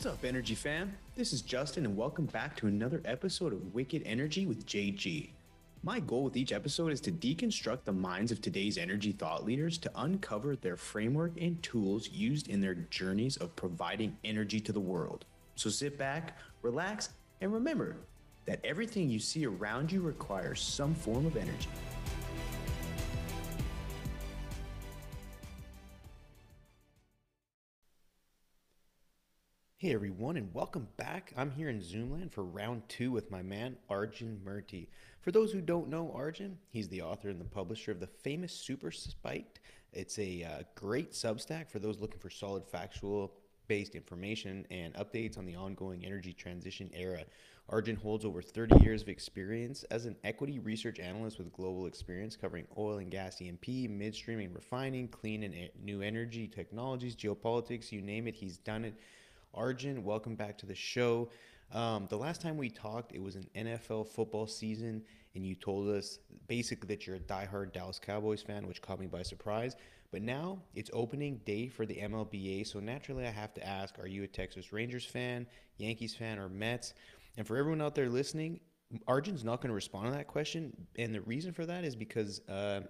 What's up, Energy fam? This is Justin, and welcome back to another episode of Wicked Energy with JG. My goal with each episode is to deconstruct the minds of today's energy thought leaders to uncover their framework and tools used in their journeys of providing energy to the world. So sit back, relax, and remember that everything you see around you requires some form of energy. Hey everyone, and welcome back. I'm here in Zoomland for round two with my man Arjun Murti. For those who don't know Arjun, he's the author and the publisher of the famous Super Spiked. It's a uh, great Substack for those looking for solid factual based information and updates on the ongoing energy transition era. Arjun holds over 30 years of experience as an equity research analyst with global experience covering oil and gas E&P, midstream and refining, clean and new energy technologies, geopolitics, you name it, he's done it. Arjun, welcome back to the show. Um, the last time we talked, it was an NFL football season, and you told us basically that you're a diehard Dallas Cowboys fan, which caught me by surprise. But now it's opening day for the MLBA, so naturally I have to ask are you a Texas Rangers fan, Yankees fan, or Mets? And for everyone out there listening, Arjun's not going to respond to that question. And the reason for that is because uh,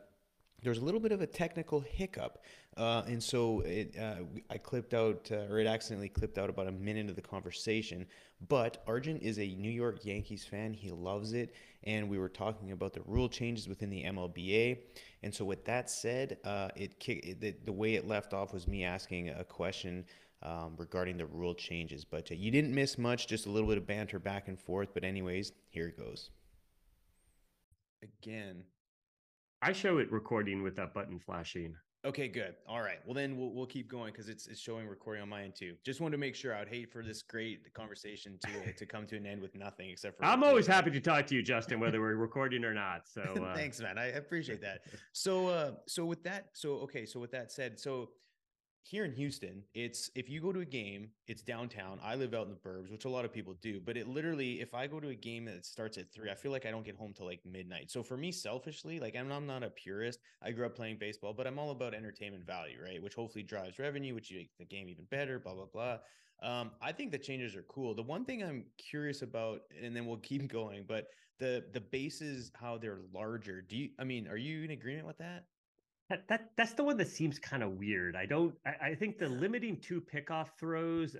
there's a little bit of a technical hiccup. Uh, and so it, uh, I clipped out, uh, or it accidentally clipped out about a minute of the conversation. But Arjun is a New York Yankees fan. He loves it. And we were talking about the rule changes within the MLBA. And so, with that said, uh, it, it the, way it left off was me asking a question um, regarding the rule changes. But uh, you didn't miss much, just a little bit of banter back and forth. But, anyways, here it goes. Again, I show it recording with that button flashing. Okay, good. All right. Well, then we'll, we'll keep going because it's, it's showing recording on my end too. Just wanted to make sure. I would hate for this great conversation to to come to an end with nothing except for. I'm always happy to talk to you, Justin, whether we're recording or not. So uh... thanks, man. I appreciate that. So, uh, so with that, so okay, so with that said, so here in Houston, it's if you go to a game, it's downtown. I live out in the burbs, which a lot of people do, but it literally, if I go to a game that starts at three, I feel like I don't get home till like midnight. So for me, selfishly, like I'm, I'm not a purist. I grew up playing baseball, but I'm all about entertainment value, right? Which hopefully drives revenue, which makes the game even better, blah, blah, blah. Um, I think the changes are cool. The one thing I'm curious about, and then we'll keep going, but the the bases, how they're larger. Do you? I mean, are you in agreement with that? That, that that's the one that seems kind of weird. I don't. I, I, think the limiting two pickoff throws.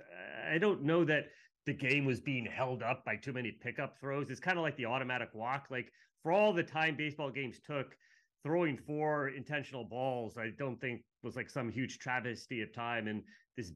I don't know that the game was being held up by too many pickup throws. It's kind of like the automatic walk. Like for all the time baseball games took, throwing four intentional balls, I don't think was like some huge travesty of time and this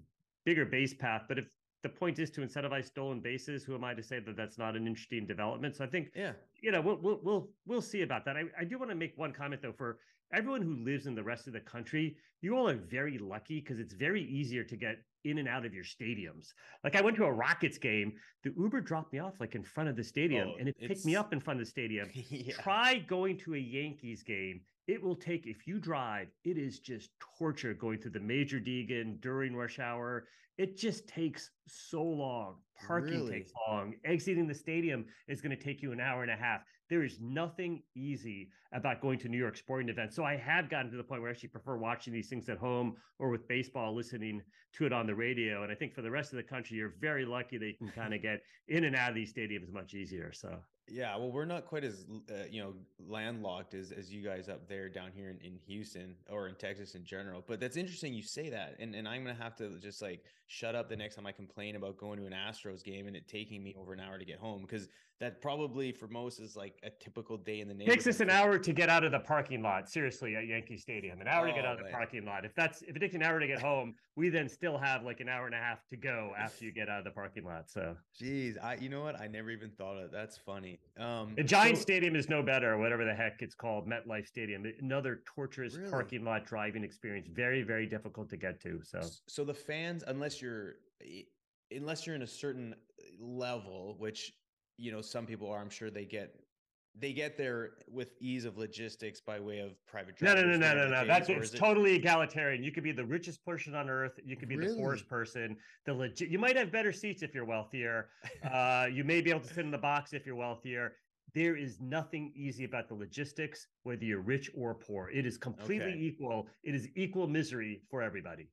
bigger base path. But if the point is to incentivize stolen bases. Who am I to say that that's not an interesting development? So I think, yeah, you know, we'll we'll we'll, we'll see about that. I, I do want to make one comment though for everyone who lives in the rest of the country. You all are very lucky because it's very easier to get in and out of your stadiums. Like I went to a Rockets game, the Uber dropped me off like in front of the stadium, oh, and it picked me up in front of the stadium. yeah. Try going to a Yankees game it will take if you drive it is just torture going through the major deegan during rush hour it just takes so long parking really? takes long exiting the stadium is going to take you an hour and a half there is nothing easy about going to new york sporting events. So i have gotten to the point where i actually prefer watching these things at home or with baseball listening to it on the radio. And i think for the rest of the country you're very lucky that you can kind of get in and out of these stadiums much easier so. Yeah, well, we're not quite as uh, you know landlocked as as you guys up there down here in, in Houston or in Texas in general. But that's interesting you say that, and and I'm gonna have to just like shut up the next time I complain about going to an Astros game and it taking me over an hour to get home because that probably for most is like a typical day in the neighborhood. Takes us an hour to get out of the parking lot. Seriously, at Yankee Stadium, an hour oh, to get oh, out of the parking lot. If that's if it takes an hour to get home, we then still have like an hour and a half to go after you get out of the parking lot. So, geez, I you know what? I never even thought of That's funny. Um, the Giant so, Stadium is no better, whatever the heck it's called, MetLife Stadium. Another torturous really? parking lot driving experience. Very very difficult to get to. So, so the fans, unless you're unless you're in a certain level, which you know some people are i'm sure they get they get there with ease of logistics by way of private no no no no no no that's it's totally egalitarian. You could be the richest person on earth you could be the poorest person the legit you might have better seats if you're wealthier uh, you may be able to sit in the box if you're wealthier. There is nothing easy about the logistics whether you're rich or poor. It is completely equal it is equal misery for everybody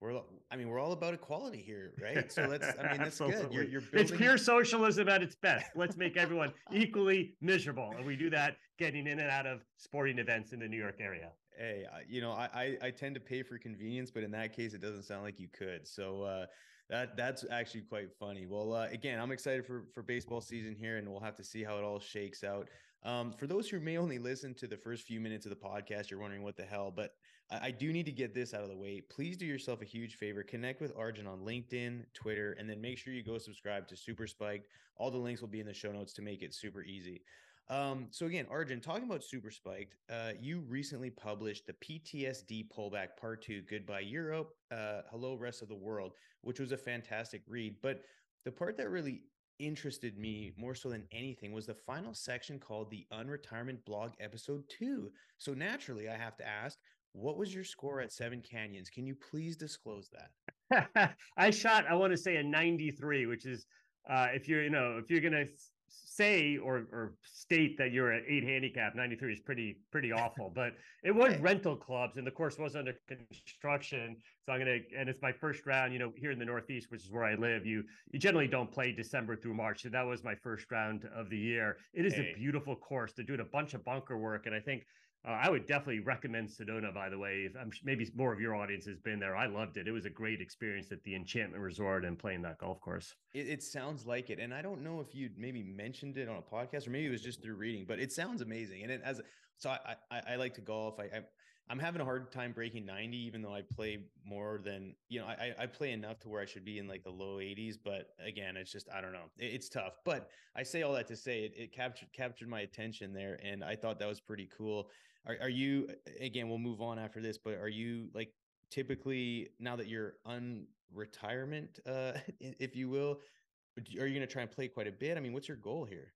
we're I mean we're all about equality here, right? So let's I mean that's good. You're, you're building... It's pure socialism at its best. Let's make everyone equally miserable, and we do that getting in and out of sporting events in the New York area. Hey, you know I I, I tend to pay for convenience, but in that case, it doesn't sound like you could. So. uh that that's actually quite funny. Well, uh, again, I'm excited for for baseball season here, and we'll have to see how it all shakes out. Um, for those who may only listen to the first few minutes of the podcast, you're wondering what the hell, but I, I, do need to get this out of the way. Please do yourself a huge favor. Connect with Arjun on LinkedIn, Twitter, and then make sure you go subscribe to Super Spiked. All the links will be in the show notes to make it super easy. Um, so again, Arjun, talking about Super Spiked, uh, you recently published the PTSD pullback part two, Goodbye Europe, uh, Hello Rest of the World, which was a fantastic read. But the part that really interested me more so than anything was the final section called the Unretirement Blog Episode 2. So naturally, I have to ask, what was your score at Seven Canyons? Can you please disclose that? I shot, I want to say a 93, which is uh, if you're, you know, if you're gonna say or or state that you're at eight handicap 93 is pretty pretty awful but it was rental clubs and the course was under construction so i'm gonna and it's my first round you know here in the northeast which is where i live you you generally don't play december through march so that was my first round of the year it is hey. a beautiful course they're doing a bunch of bunker work and i think uh, I would definitely recommend Sedona, by the way. If I'm maybe more of your audience has been there. I loved it. It was a great experience at the Enchantment Resort and playing that golf course. It, it sounds like it, and I don't know if you maybe mentioned it on a podcast or maybe it was just through reading, but it sounds amazing. And it, as so, I, I, I like to golf. I, I I'm having a hard time breaking 90, even though I play more than you know. I I play enough to where I should be in like the low 80s, but again, it's just I don't know. It, it's tough. But I say all that to say it, it captured captured my attention there, and I thought that was pretty cool. Are, are you again? We'll move on after this, but are you like typically now that you're unretirement, uh, if you will, are you going to try and play quite a bit? I mean, what's your goal here?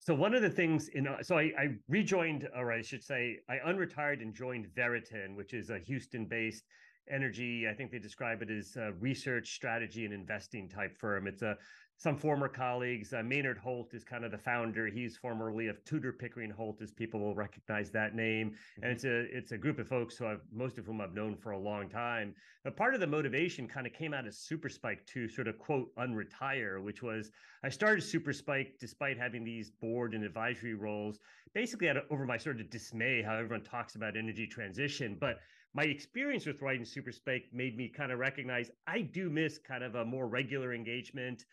So one of the things in uh, so I, I rejoined, or I should say, I unretired and joined Veriten, which is a Houston-based energy. I think they describe it as a research, strategy, and investing type firm. It's a some former colleagues. Uh, Maynard Holt is kind of the founder. He's formerly of Tudor Pickering Holt, as people will recognize that name. Mm-hmm. And it's a it's a group of folks who I've most of whom I've known for a long time. But part of the motivation kind of came out of Super Spiked to sort of quote unretire, which was I started Super Spiked despite having these board and advisory roles, basically out of, over my sort of dismay how everyone talks about energy transition, but my experience with writing Super Spiked made me kind of recognize I do miss kind of a more regular engagement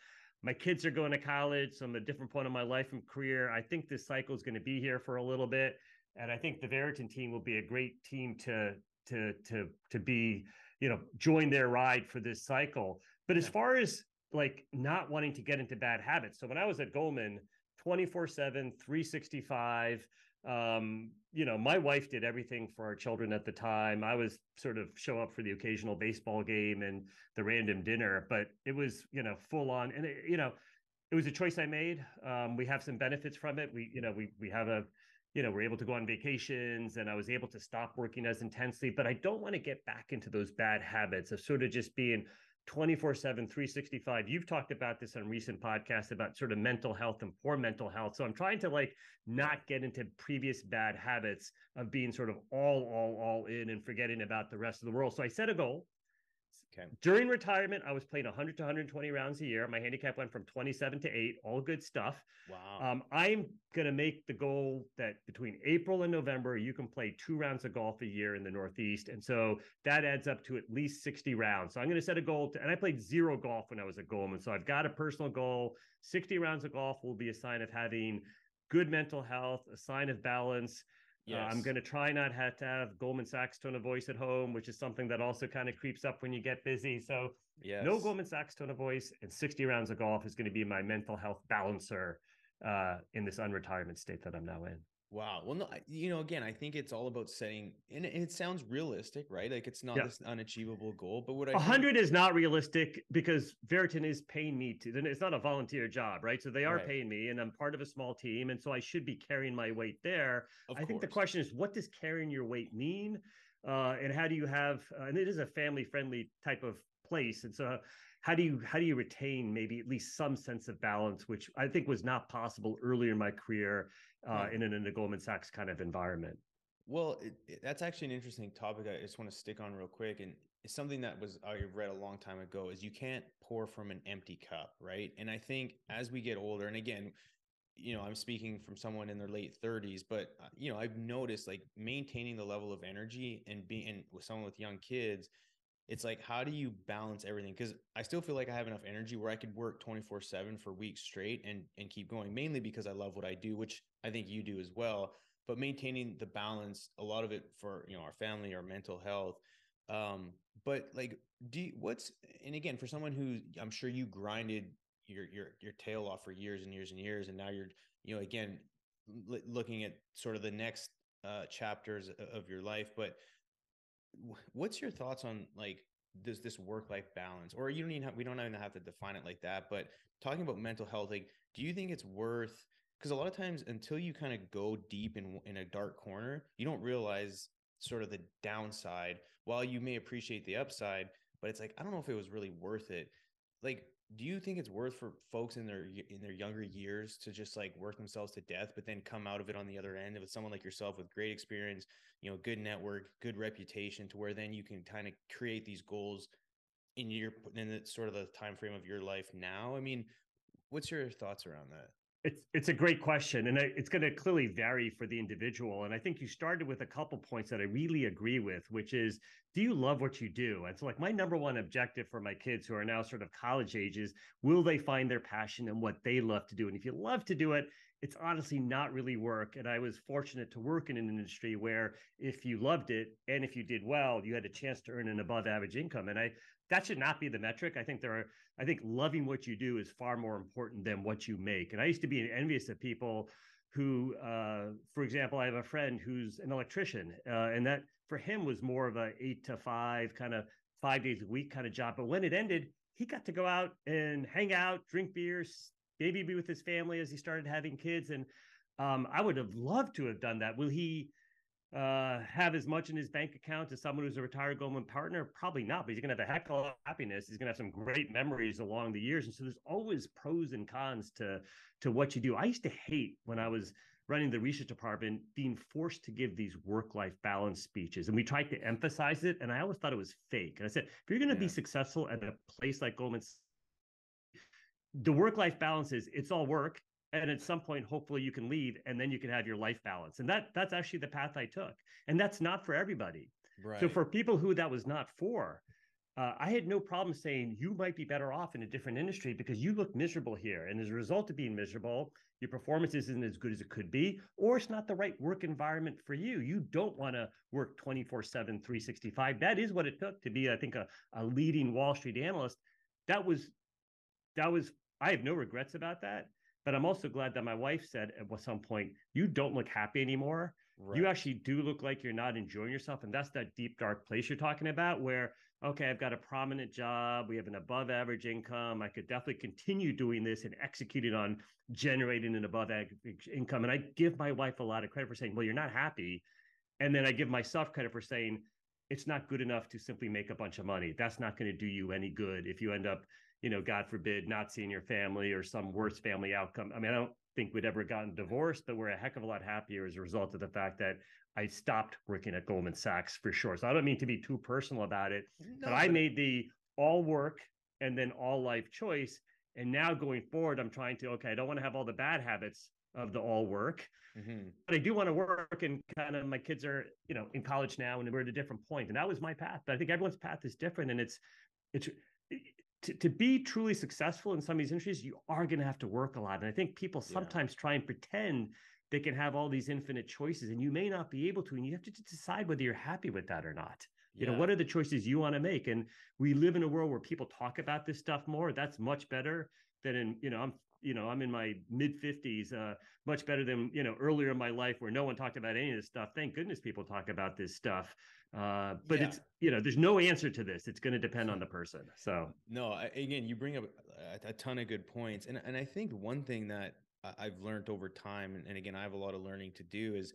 my kids are going to college, so I'm at a different point in my life and career. I think this cycle is going to be here for a little bit, and I think the Veriten team will be a great team to to to to be, you know, join their ride for this cycle. But as far as like not wanting to get into bad habits, so when I was at Goldman, 24 7, 365, um, you know, my wife did everything for our children at the time. I was sort of show up for the occasional baseball game and the random dinner, but it was, you know, full on. And it, you know, it was a choice I made. Um, we have some benefits from it. We, you know, we we have a, you know, we're able to go on vacations, and I was able to stop working as intensely. But I don't want to get back into those bad habits of sort of just being 24 7 365 you've talked about this on recent podcasts about sort of mental health and poor mental health. So i'm trying to like not get into previous bad habits of being sort of all all all in and forgetting about the rest of the world. So i set a goal Okay. During retirement, I was playing 100 to 120 rounds a year. My handicap went from 27 to 8, all good stuff. Wow. Um, I'm going to make the goal that between April and November, you can play two rounds of golf a year in the Northeast. And so that adds up to at least 60 rounds. So I'm going to set a goal to, and I played zero golf when I was at Goldman. So I've got a personal goal. 60 rounds of golf will be a sign of having good mental health, a sign of balance. Yes. Uh, I'm going to try not have to have Goldman Sachs tone of voice at home, which is something that also kind of creeps up when you get busy. So, yes. no Goldman Sachs tone of voice and 60 rounds of golf is going to be my mental health balancer uh, in this unretirement state that I'm now in. Wow. Well, no, you know, again, I think it's all about setting, and it sounds realistic, right? Like it's not yeah. this unachievable goal. But what I hundred is not realistic because Veriten is paying me to. Then it's not a volunteer job, right? So they are right. paying me, and I'm part of a small team, and so I should be carrying my weight there. Of I course. think the question is, what does carrying your weight mean? Uh, and how do you have? Uh, and it is a family-friendly type of place, and so how do you how do you retain maybe at least some sense of balance, which I think was not possible earlier in my career uh, in, an, in a Goldman Sachs kind of environment. Well, it, it, that's actually an interesting topic. I just want to stick on real quick, and it's something that was I read a long time ago is you can't pour from an empty cup, right? And I think as we get older, and again, you know, I'm speaking from someone in their late 30s, but uh, you know, I've noticed like maintaining the level of energy and being and with someone with young kids, it's like how do you balance everything? Because I still feel like I have enough energy where I could work 24 seven for weeks straight and and keep going, mainly because I love what I do, which I think you do as well. But maintaining the balance, a lot of it for you know our family, our mental health. Um, but like, do you, what's and again for someone who I'm sure you grinded your your your tail off for years and years and years, and now you're you know again l- looking at sort of the next uh, chapters of your life. But what's your thoughts on like this this work life balance, or you don't even have we don't even have to define it like that, but talking about mental health, like do you think it's worth because a lot of times until you kind of go deep in in a dark corner, you don't realize sort of the downside. While you may appreciate the upside but it's like i don't know if it was really worth it. Like do you think it's worth for folks in their in their younger years to just like work themselves to death but then come out of it on the other end with someone like yourself with great experience you know good network good reputation to where then you can kind of create these goals in your in the sort of the time frame of your life now? I mean what's your thoughts around that it's it's a great question, and it's going to clearly vary for the individual. And I think you started with a couple points that I really agree with, which is, do you love what you do? And so, like my number one objective for my kids who are now sort of college ages, will they find their passion and what they love to do? And if you love to do it, it's honestly not really work. And I was fortunate to work in an industry where if you loved it and if you did well, you had a chance to earn an above average income. And I that should not be the metric. I think there are, I think loving what you do is far more important than what you make. And I used to be envious of people who, uh, for example, I have a friend who's an electrician, uh, and that for him was more of a eight to five kind of five days a week kind of job. But when it ended, he got to go out and hang out, drink beers, maybe be with his family as he started having kids. And um, I would have loved to have done that. Will he? Uh, have as much in his bank account as someone who's a retired Goldman partner? Probably not, but he's going to have a heck of a lot of happiness. He's going to have some great memories along the years. And so there's always pros and cons to, to what you do. I used to hate when I was running the research department being forced to give these work-life balance speeches. And we tried to emphasize it. And I always thought it was fake. And I said, if you're going to yeah. be successful at a place like Goldman the work-life balance is it's all work and at some point hopefully you can leave and then you can have your life balance. And that that's actually the path i took. And that's not for everybody. Right. so for people who that was not for uh, i had no problem saying you might be better off in a different industry because you look miserable here. And as a result of being miserable your performance isn't as good as it could be or it's not the right work environment for you. You don't want to work 24 7 365 that is what it took to be i think a, a leading wall street analyst. That was that was i have no regrets about that but I'm also glad that my wife said at some point, you don't look happy anymore. Right. You actually do look like you're not enjoying yourself. And that's that deep, dark place you're talking about where, okay, I've got a prominent job. We have an above average income. I could definitely continue doing this and executing on generating an above average income. And I give my wife a lot of credit for saying, well, you're not happy. And then I give myself credit for saying, it's not good enough to simply make a bunch of money. That's not going to do you any good if you end up you know, God forbid, not seeing your family or some worse family outcome. I mean, I don't think we'd ever gotten divorced, but we're a heck of a lot happier as a result of the fact that I stopped working at Goldman Sachs for sure. So I don't mean to be too personal about it, no, but I made the all work and then all life choice. And now going forward, I'm trying to, okay, I don't want to have all the bad habits of the all work, mm-hmm. but I do want to work. And kind of my kids are, you know, in college now and we're at a different point. And that was my path. But I think everyone's path is different. And it's, it's, to, to be truly successful in some of these industries, you are going to have to work a lot. And I think people sometimes yeah. try and pretend they can have all these infinite choices, and you may not be able to. And you have to decide whether you're happy with that or not. You yeah. know, what are the choices you want to make? And we live in a world where people talk about this stuff more. That's much better than in, you know, I'm you know, I'm in my mid 50s, uh, much better than, you know, earlier in my life where no one talked about any of this stuff. Thank goodness people talk about this stuff. Uh, but yeah. it's, you know, there's no answer to this. It's going to depend on the person. So, no, I, again, you bring up a, a, ton of good points. And, and I think one thing that I've learned over time, and, and again, I have a lot of learning to do is,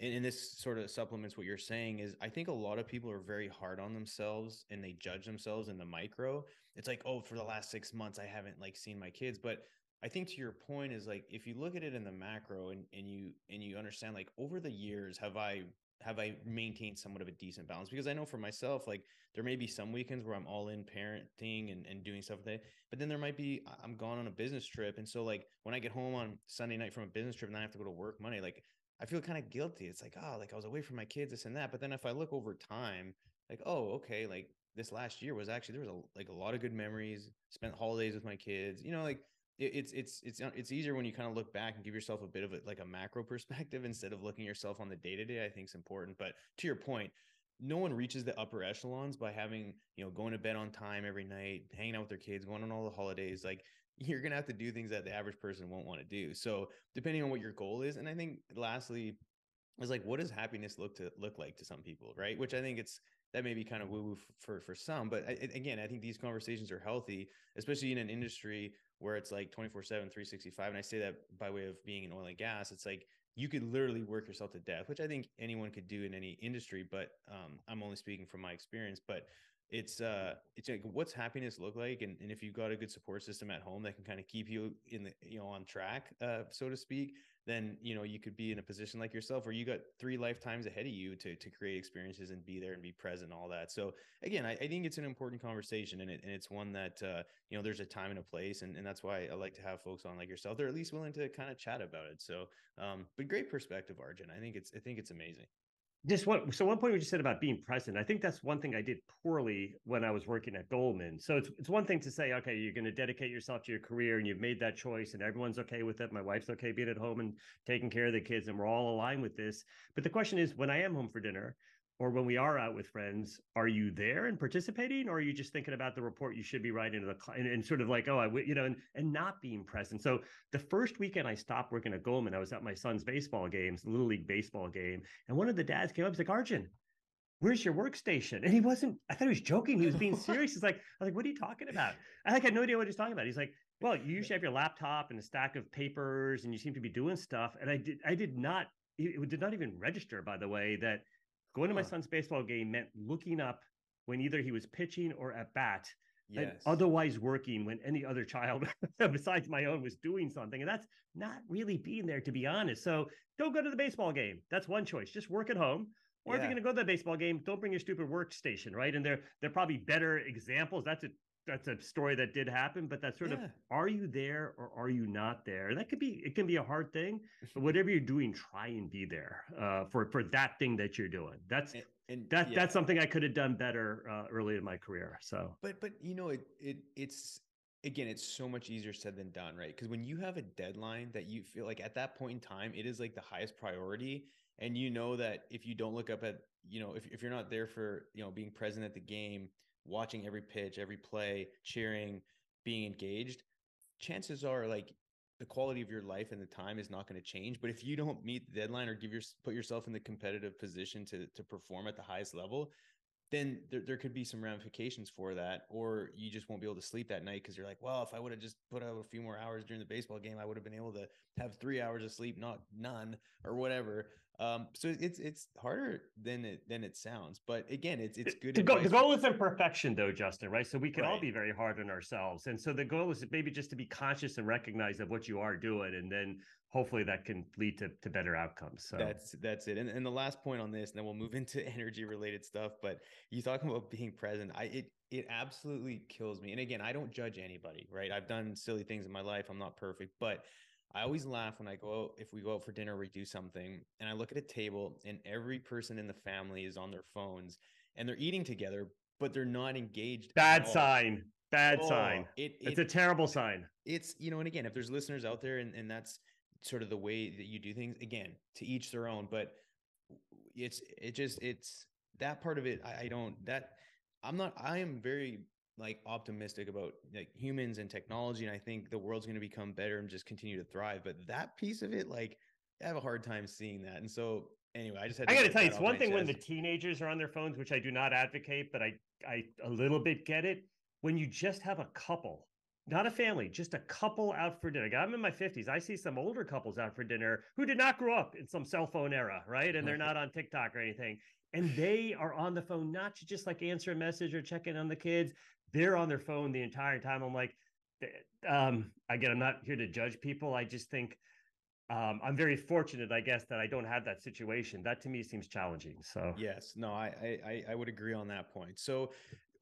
and, and this sort of supplements what you're saying is I think a lot of people are very hard on themselves and they judge themselves in the micro. It's like, oh, for the last six months, I haven't like seen my kids, but I think to your point is like if you look at it in the macro and, and you and you understand like over the years have I have I maintained somewhat of a decent balance? Because I know for myself, like there may be some weekends where I'm all in parenting and, and doing stuff with it, but then there might be I'm gone on a business trip. And so like when I get home on Sunday night from a business trip and I have to go to work Monday, like I feel kind of guilty. It's like, oh, like I was away from my kids, this and that. But then if I look over time, like, oh, okay, like this last year was actually there was a like a lot of good memories, spent holidays with my kids, you know, like it's it's it's uh, it's easier when you kind of look back and give yourself a bit of a, like a macro perspective instead of looking yourself on the day to day. I think is important. But to your point, no one reaches the upper echelons by having you know going to bed on time every night, hanging out with their kids, going on all the holidays. Like you're gonna have to do things that the average person won't want to do. So depending on what your goal is, and I think lastly is like what does happiness look to look like to some people, right? Which I think it's that may be kind of woo woo for for some, but I, again, I think these conversations are healthy, especially in an industry where it's like 24 7 365 and i say that by way of being in oil and gas it's like you could literally work yourself to death which i think anyone could do in any industry but um, i'm only speaking from my experience but it's uh it's like what's happiness look like? And, and if you've got a good support system at home that can kind of keep you in the you know on track uh so to speak then you know you could be in a position like yourself where you got three lifetimes ahead of you to to create experiences and be there and be present all that. So again i, I think it's an important conversation and, it, and it's one that uh you know there's a time and a place and, and that's why i like to have folks on like yourself they're at least willing to kind of chat about it. So um but great perspective arjun. I think it's i think it's amazing just one so one point we just said about being present i think that's one thing i did poorly when i was working at goldman. So it's, it's one thing to say okay you're going to dedicate yourself to your career and you've made that choice and everyone's okay with it. My wife's okay being at home and taking care of the kids and we're all aligned with this. But the question is when i am home for dinner or when we are out with friends, are you there and participating, or are you just thinking about the report you should be writing to the client and, sort of like, oh, I, you know, and, and not being present? So the first weekend I stopped working at Goldman, I was at my son's baseball games, little league baseball game, and one of the dads came up, he's like, Arjun, where's your workstation? And he wasn't, I thought he was joking. He was being serious. He's like, I was like, what are you talking about? I like had no idea what he's talking about. He's like, well, you usually have your laptop and a stack of papers and you seem to be doing stuff. And I did, I did not, it did not even register, by the way, that Going to my son's baseball game meant looking up when either he was pitching or at bat. Yes. And otherwise working when any other child besides my own was doing something. And that's not really being there, to be honest. So don't go to the baseball game. That's one choice. Just work at home. Or yeah. if you're going to go to the baseball game, don't bring your stupid workstation, right? And they're they're probably better examples. That's a that's a story that did happen, but that sort yeah. of are you there or are you not there? And that could be it can be a hard thing, but whatever you're doing, try and be there uh, for for that thing that you're doing. That's and, and that yeah. that's something I could have done better uh, early in my career. So, but but you know it it it's again it's so much easier said than done, right? Because when you have a deadline that you feel like at that point in time it is like the highest priority, and you know that if you don't look up at you know if if you're not there for you know being present at the game watching every pitch, every play, cheering, being engaged, chances are like the quality of your life and the time is not going to change. But if you don't meet the deadline or give your put yourself in the competitive position to to perform at the highest level, then there, there could be some ramifications for that or you just won't be able to sleep that night because you're like well if i would have just put out a few more hours during the baseball game i would have been able to have three hours of sleep not none or whatever um, so it's it's harder than it than it sounds, but again, it's it's good. The, goal, the goal isn't perfection, though, Justin. Right? So we can right. all be very hard on ourselves, and so the goal is maybe just to be conscious and recognize of what you are doing, and then hopefully that can lead to, to better outcomes. So that's that's it. And, and the last point on this, and then we'll move into energy related stuff. But you talking about being present, I it it absolutely kills me. And again, I don't judge anybody, right? I've done silly things in my life. I'm not perfect, but I always laugh when I go out, if we go out for dinner, we do something, and I look at a table and every person in the family is on their phones and they're eating together, but they're not engaged. Bad sign. Bad oh, sign. It, it, it's a terrible sign. It's, you know, and again, if there's listeners out there and, and that's sort of the way that you do things, again, to each their own, but it's, it just, it's that part of it. I, I don't, that I'm not, I am very like optimistic about like humans and technology and i think the world's going to become better and just continue to thrive but that piece of it like i have a hard time seeing that and so anyway i just had i gotta tell you it's one thing chest. when the teenagers are on their phones which i do not advocate but i i a little bit get it when you just have a couple not a family, just a couple out for dinner. I'm in my 50s. I see some older couples out for dinner who did not grow up in some cell phone era, right? And they're not on TikTok or anything. And they are on the phone, not to just like answer a message or check in on the kids they're on their phone the entire time. I'm like, um, again, I'm not here to judge people. I just think um, I'm very fortunate, I guess, that I don't have that situation. That to me seems challenging. So yes, no, I I I would agree on that point. So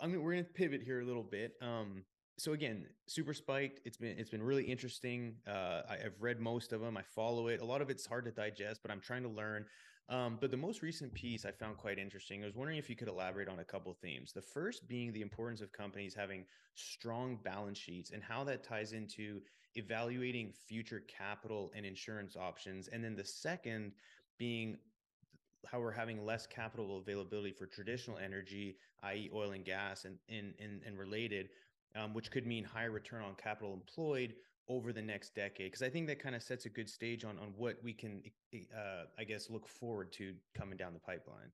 I mean, we're gonna pivot here a little bit. Um, so again, super spiked. It's been it's been really interesting. Uh, I, have read most of them. I follow it. A lot of it's hard to digest, but I'm trying to learn. Um, but the most recent piece I found quite interesting. I was wondering if you could elaborate on a couple themes. The first being the importance of companies having strong balance sheets and how that ties into evaluating future capital and insurance options. And then the second being how we're having less capital availability for traditional energy, i.e., oil and gas, and and and, and related, um, which could mean higher return on capital employed over the next decade because i think that kind of sets a good stage on on what we can uh, i guess look forward to coming down the pipeline.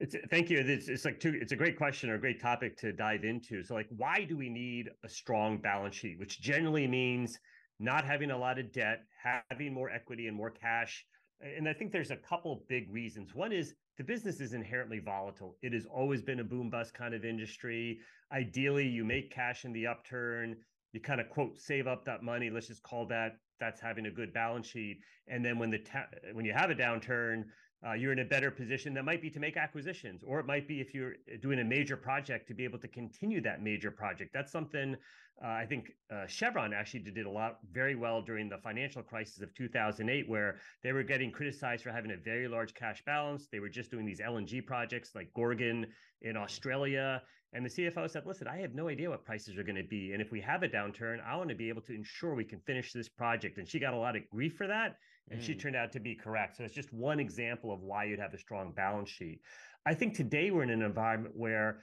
It's thank you. It's, it's like two it's a great question or a great topic to dive into. So like why do we need a strong balance sheet which generally means not having a lot of debt having more equity and more cash? And i think there's a couple big reasons. One is the business is inherently volatile. It has always been a boom bust kind of industry. Ideally you make cash in the upturn you kind of quote save up that money let's just call that that's having a good balance sheet and then when the ta- when you have a downturn uh, you're in a better position that might be to make acquisitions or it might be if you're doing a major project to be able to continue that major project that's something uh, i think uh, chevron actually did a lot very well during the financial crisis of 2008 where they were getting criticized for having a very large cash balance they were just doing these lng projects like gorgon in australia and the CFO said, listen, I have no idea what prices are going to be. And if we have a downturn, I want to be able to ensure we can finish this project. And she got a lot of grief for that. And mm. she turned out to be correct. So it's just one example of why you'd have a strong balance sheet. I think today we're in an environment where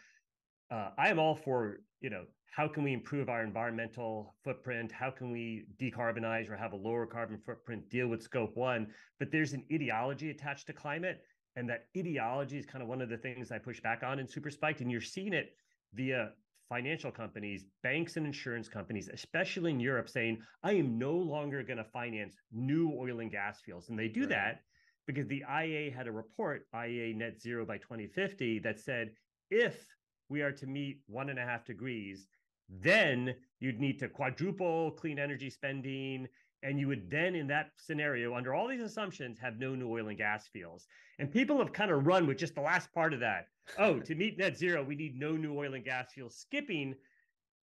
uh, I am all for, you know, how can we improve our environmental footprint? How can we decarbonize or have a lower carbon footprint, deal with scope one? But there's an ideology attached to climate. And that ideology is kind of one of the things I push back on in Super Spiked. And you're seeing it via financial companies, banks and insurance companies, especially in Europe, saying, I am no longer going to finance new oil and gas fields. And they do right. that because the IEA had a report, IEA Net Zero by 2050, that said if we are to meet one and a half degrees, then you'd need to quadruple clean energy spending and you would then, in that scenario, under all these assumptions, have no new oil and gas fields. And people have kind of run with just the last part of that. Oh, to meet net zero, we need no new oil and gas fields, skipping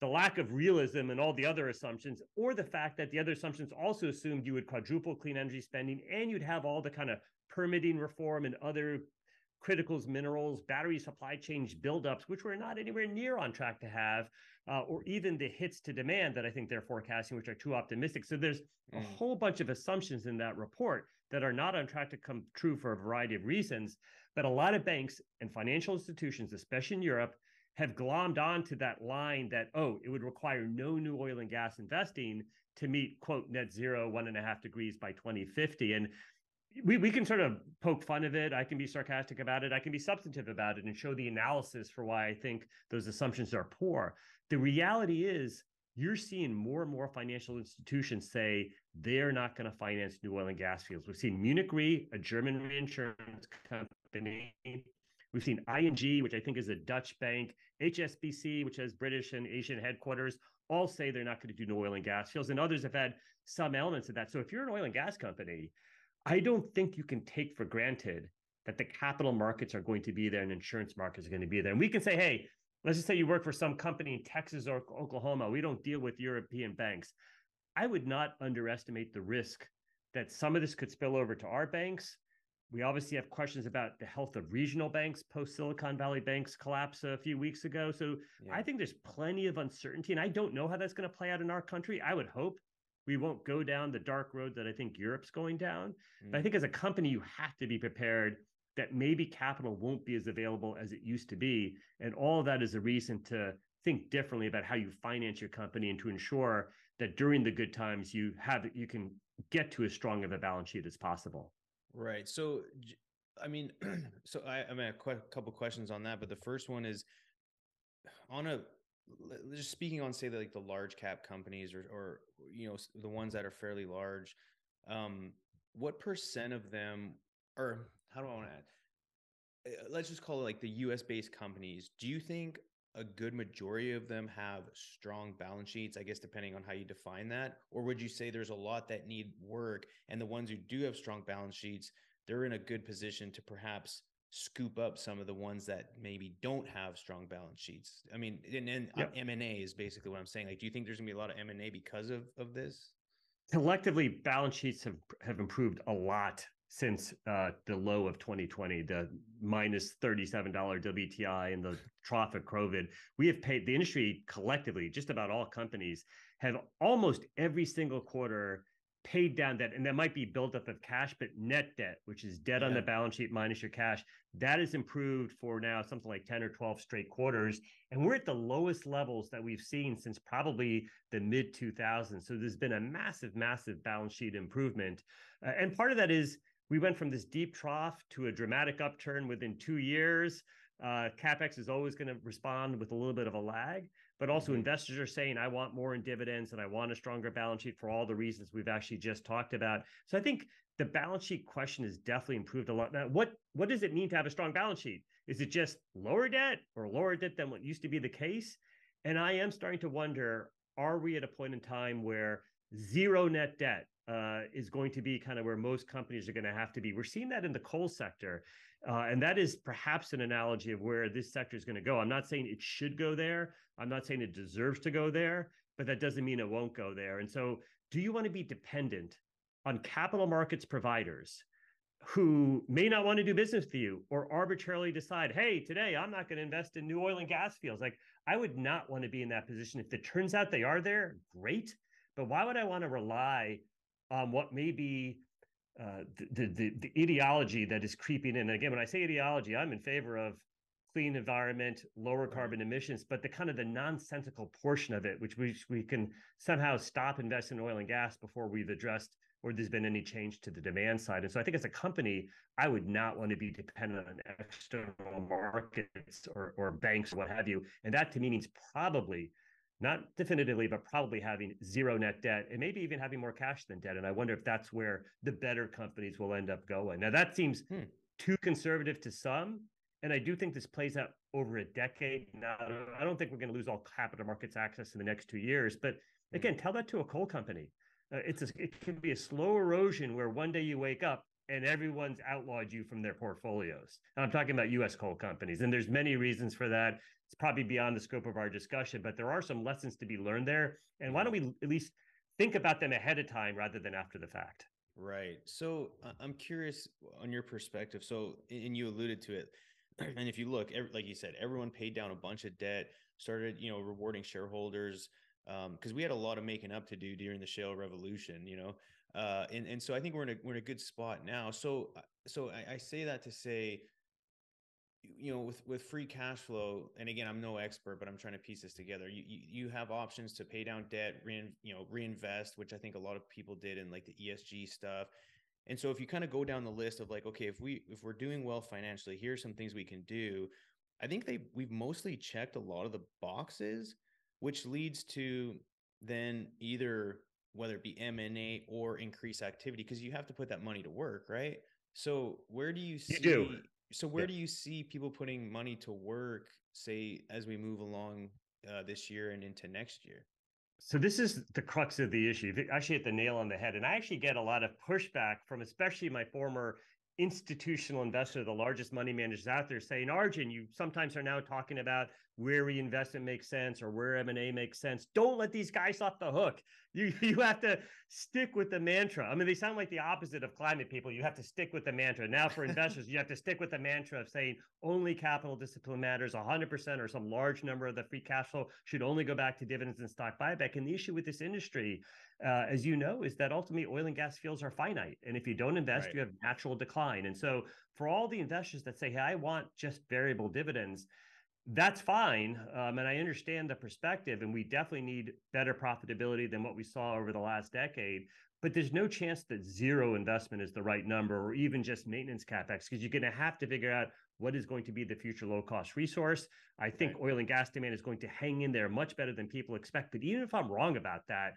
the lack of realism and all the other assumptions, or the fact that the other assumptions also assumed you would quadruple clean energy spending and you'd have all the kind of permitting reform and other criticals, minerals, battery supply chain buildups, which we're not anywhere near on track to have, uh, or even the hits to demand that I think they're forecasting, which are too optimistic. So there's a mm. whole bunch of assumptions in that report that are not on track to come true for a variety of reasons. But a lot of banks and financial institutions, especially in Europe, have glommed onto that line that, oh, it would require no new oil and gas investing to meet, quote, net zero, one and a half degrees by 2050. And we, we can sort of poke fun of it. I can be sarcastic about it. I can be substantive about it and show the analysis for why I think those assumptions are poor. The reality is, you're seeing more and more financial institutions say they're not going to finance new oil and gas fields. We've seen Munich Re, a German reinsurance company. We've seen ING, which I think is a Dutch bank, HSBC, which has British and Asian headquarters, all say they're not going to do new oil and gas fields. And others have had some elements of that. So if you're an oil and gas company, I don't think you can take for granted that the capital markets are going to be there and insurance markets are going to be there. And we can say, hey, let's just say you work for some company in Texas or Oklahoma. We don't deal with European banks. I would not underestimate the risk that some of this could spill over to our banks. We obviously have questions about the health of regional banks post Silicon Valley Bank's collapse a few weeks ago. So yeah. I think there's plenty of uncertainty, and I don't know how that's going to play out in our country. I would hope we won't go down the dark road that I think Europe's going down. Mm. But I mm. think as a company, you have to be prepared that maybe capital won't be as available as it used to be. And all of that is a reason to think differently about how you finance your company and to ensure that during the good times you have you can get to as strong of a balance sheet as possible. Right. So I mean, so I, I mean a qu- couple questions on that, but the first one is on a just speaking on say like the large cap companies or or you know the ones that are fairly large um what percent of them or how do i want to add uh, let's just call it like the us based companies do you think a good majority of them have strong balance sheets, I guess, depending on how you define that? Or would you say there's a lot that need work and the ones who do have strong balance sheets, they're in a good position to perhaps scoop up some of the ones that maybe don't have strong balance sheets? I mean, and, and yep. M&A is basically what I'm saying. Like, do you think there's gonna be a lot of M&A because of, of this? Collectively, balance sheets have, have improved a lot since uh, the low of 2020, the minus $37 WTI and the trough of COVID. We have paid the industry collectively, just about all companies have almost every single quarter paid down debt, and that might be buildup of cash, but net debt, which is debt yeah. on the balance sheet minus your cash, that has improved for now something like 10 or 12 straight quarters. And we're at the lowest levels that we've seen since probably the mid 2000s. So there's been a massive, massive balance sheet improvement. Uh, and part of that is we went from this deep trough to a dramatic upturn within two years. Uh, capex is always going to respond with a little bit of a lag, but also mm-hmm. investors are saying, I want more in dividends and I want a stronger balance sheet for all the reasons we've actually just talked about. So I think the balance sheet question has definitely improved a lot. Now, what what does it mean to have a strong balance sheet? Is it just lower debt or lower debt than what used to be the case? And I am starting to wonder: Are we at a point in time where zero net debt uh, is going to be kind of where most companies are going to have to be. We're seeing that in the coal sector. Uh, and that is perhaps an analogy of where this sector is going to go. I'm not saying it should go there. I'm not saying it deserves to go there, but that doesn't mean it won't go there. And so, do you want to be dependent on capital markets providers who may not want to do business with you or arbitrarily decide, hey, today I'm not going to invest in new oil and gas fields? Like, I would not want to be in that position. If it turns out they are there, great. But why would I want to rely on what may be uh, the, the, the ideology that is creeping in. And again, when I say ideology, I'm in favor of clean environment, lower carbon emissions, but the kind of the nonsensical portion of it, which we we can somehow stop investing in oil and gas before we've addressed or there's been any change to the demand side. And so I think as a company, I would not want to be dependent on external markets or, or banks or what have you. And that to me means probably not definitively, but probably having zero net debt and maybe even having more cash than debt. And I wonder if that's where the better companies will end up going. Now, that seems hmm. too conservative to some. And I do think this plays out over a decade. Now, I don't think we're going to lose all capital markets access in the next two years. But hmm. again, tell that to a coal company. Uh, it's a, it can be a slow erosion where one day you wake up and everyone's outlawed you from their portfolios. And I'm talking about U.S. coal companies, and there's many reasons for that it's probably beyond the scope of our discussion, but there are some lessons to be learned there. And why don't we at least think about them ahead of time rather than after the fact? Right. So I'm curious on your perspective. So, and you alluded to it. And if you look, like you said, everyone paid down a bunch of debt, started, you know, rewarding shareholders because um, we had a lot of making up to do during the shale revolution, you know. Uh, and and so I think we're in a we're in a good spot now. So so I, I say that to say you know with with free cash flow and again i'm no expert but i'm trying to piece this together you you, you have options to pay down debt rein, you know reinvest which i think a lot of people did in like the esg stuff. And so if you kind of go down the list of like okay if we if we're doing well financially here's some things we can do i think they we've mostly checked a lot of the boxes which leads to then either whether it be m&a or increase activity because you have to put that money to work right? So where do you see you so where yeah. do you see people putting money to work, say, as we move along uh, this year and into next year? So this is the crux of the issue. Actually hit the nail on the head, and I actually get a lot of pushback from, especially my former institutional investor, the largest money managers out there, saying, "Arjun, you sometimes are now talking about where reinvestment makes sense or where M&A makes sense. Don't let these guys off the hook. You you have to stick with the mantra. I mean, they sound like the opposite of climate people. You have to stick with the mantra. Now for investors, you have to stick with the mantra of saying only capital discipline matters 100% or some large number of the free cash flow should only go back to dividends and stock buyback. And the issue with this industry, uh, as you know, is that ultimately oil and gas fields are finite. And if you don't invest, right. you have natural decline. And so for all the investors that say, hey, I want just variable dividends, that's fine. Um, and I understand the perspective, and we definitely need better profitability than what we saw over the last decade. But there's no chance that zero investment is the right number or even just maintenance capex because you're going to have to figure out what is going to be the future low cost resource. I think right. oil and gas demand is going to hang in there much better than people expect. But even if I'm wrong about that,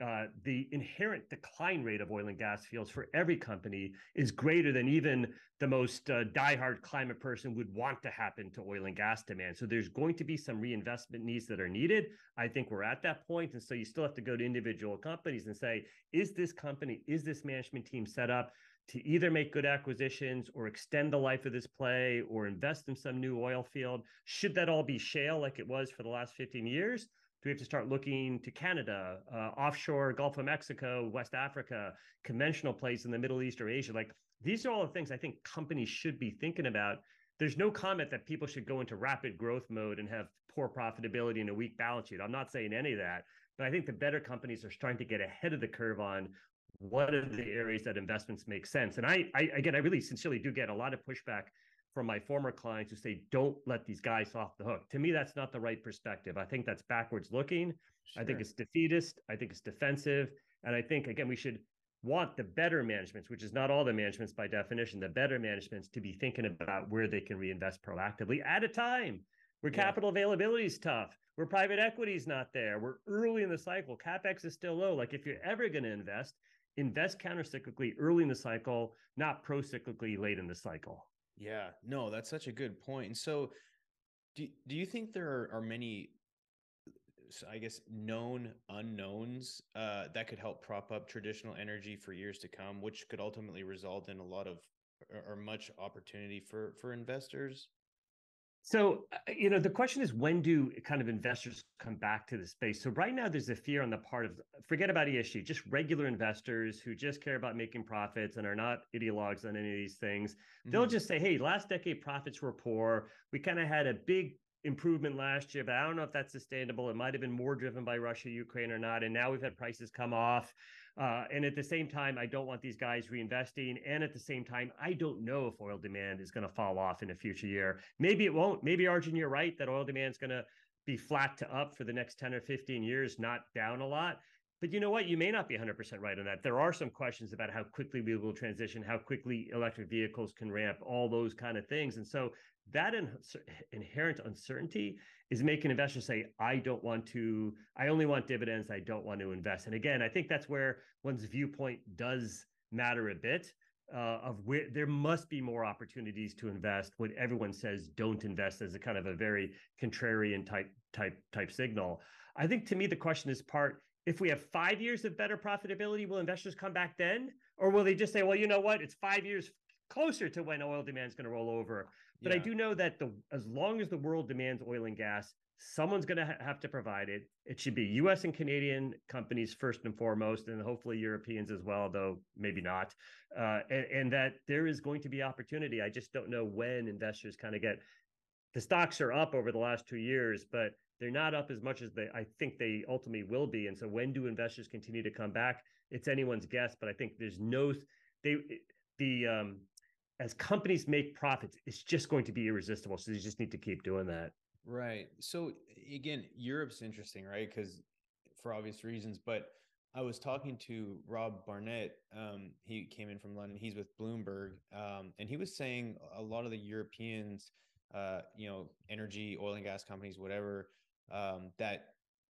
uh, the inherent decline rate of oil and gas fields for every company is greater than even the most uh, diehard climate person would want to happen to oil and gas demand. So there's going to be some reinvestment needs that are needed. I think we're at that point, and so you still have to go to individual companies and say, is this company, is this management team set up to either make good acquisitions or extend the life of this play or invest in some new oil field? Should that all be shale like it was for the last 15 years? Do we have to start looking to Canada, uh, offshore Gulf of Mexico, West Africa, conventional plays in the Middle East or Asia? Like these are all the things I think companies should be thinking about. There's no comment that people should go into rapid growth mode and have poor profitability and a weak balance sheet. I'm not saying any of that, but I think the better companies are starting to get ahead of the curve on what are the areas that investments make sense. And I, I again, I really sincerely do get a lot of pushback from my former clients who say, don't let these guys off the hook. To me, that's not the right perspective. I think that's backwards looking. Sure. I think it's defeatist. I think it's defensive. And I think, again, we should want the better managements, which is not all the managements by definition, the better managements to be thinking about where they can reinvest proactively at a time where yeah. capital availability is tough, where private equity is not there, we're early in the cycle, capex is still low. Like if you're ever going to invest, invest countercyclically early in the cycle, not pro-cyclically late in the cycle. Yeah, no, that's such a good point. And so, do do you think there are, are many, I guess, known unknowns uh, that could help prop up traditional energy for years to come, which could ultimately result in a lot of or, or much opportunity for for investors? So, uh, you know, the question is when do kind of investors come back to the space? So, right now, there's a fear on the part of forget about ESG, just regular investors who just care about making profits and are not ideologues on any of these things. Mm-hmm. They'll just say, hey, last decade profits were poor. We kind of had a big improvement last year, but I don't know if that's sustainable. It might have been more driven by Russia, Ukraine or not. And now we've had prices come off. Uh, and at the same time, I don't want these guys reinvesting. And at the same time, I don't know if oil demand is going to fall off in a future year. Maybe it won't. Maybe Arjun, you're right that oil demand is going to be flat to up for the next 10 or 15 years, not down a lot. But you know what? You may not be 100% right on that. There are some questions about how quickly we will transition, how quickly electric vehicles can ramp, all those kind of things. And so that in, inherent uncertainty is making investors say, I don't want to, I only want dividends, I don't want to invest. And again, I think that's where one's viewpoint does matter a bit. Uh, of where there must be more opportunities to invest when everyone says don't invest as a kind of a very contrarian type type type signal. I think to me the question is part if we have five years of better profitability, will investors come back then? Or will they just say, well, you know what? It's five years closer to when oil demand is going to roll over. But yeah. I do know that the as long as the world demands oil and gas, someone's going to ha- have to provide it. It should be U.S. and Canadian companies first and foremost, and hopefully Europeans as well, though maybe not. Uh, and, and that there is going to be opportunity. I just don't know when investors kind of get. The stocks are up over the last two years, but they're not up as much as they I think they ultimately will be. And so when do investors continue to come back? It's anyone's guess, but I think there's no they the um as companies make profits, it's just going to be irresistible. So you just need to keep doing that. Right. So again, Europe's interesting, right? Because for obvious reasons, but I was talking to Rob Barnett. Um, he came in from London. He's with Bloomberg, um, and he was saying a lot of the Europeans, uh, you know, energy, oil and gas companies, whatever, um, that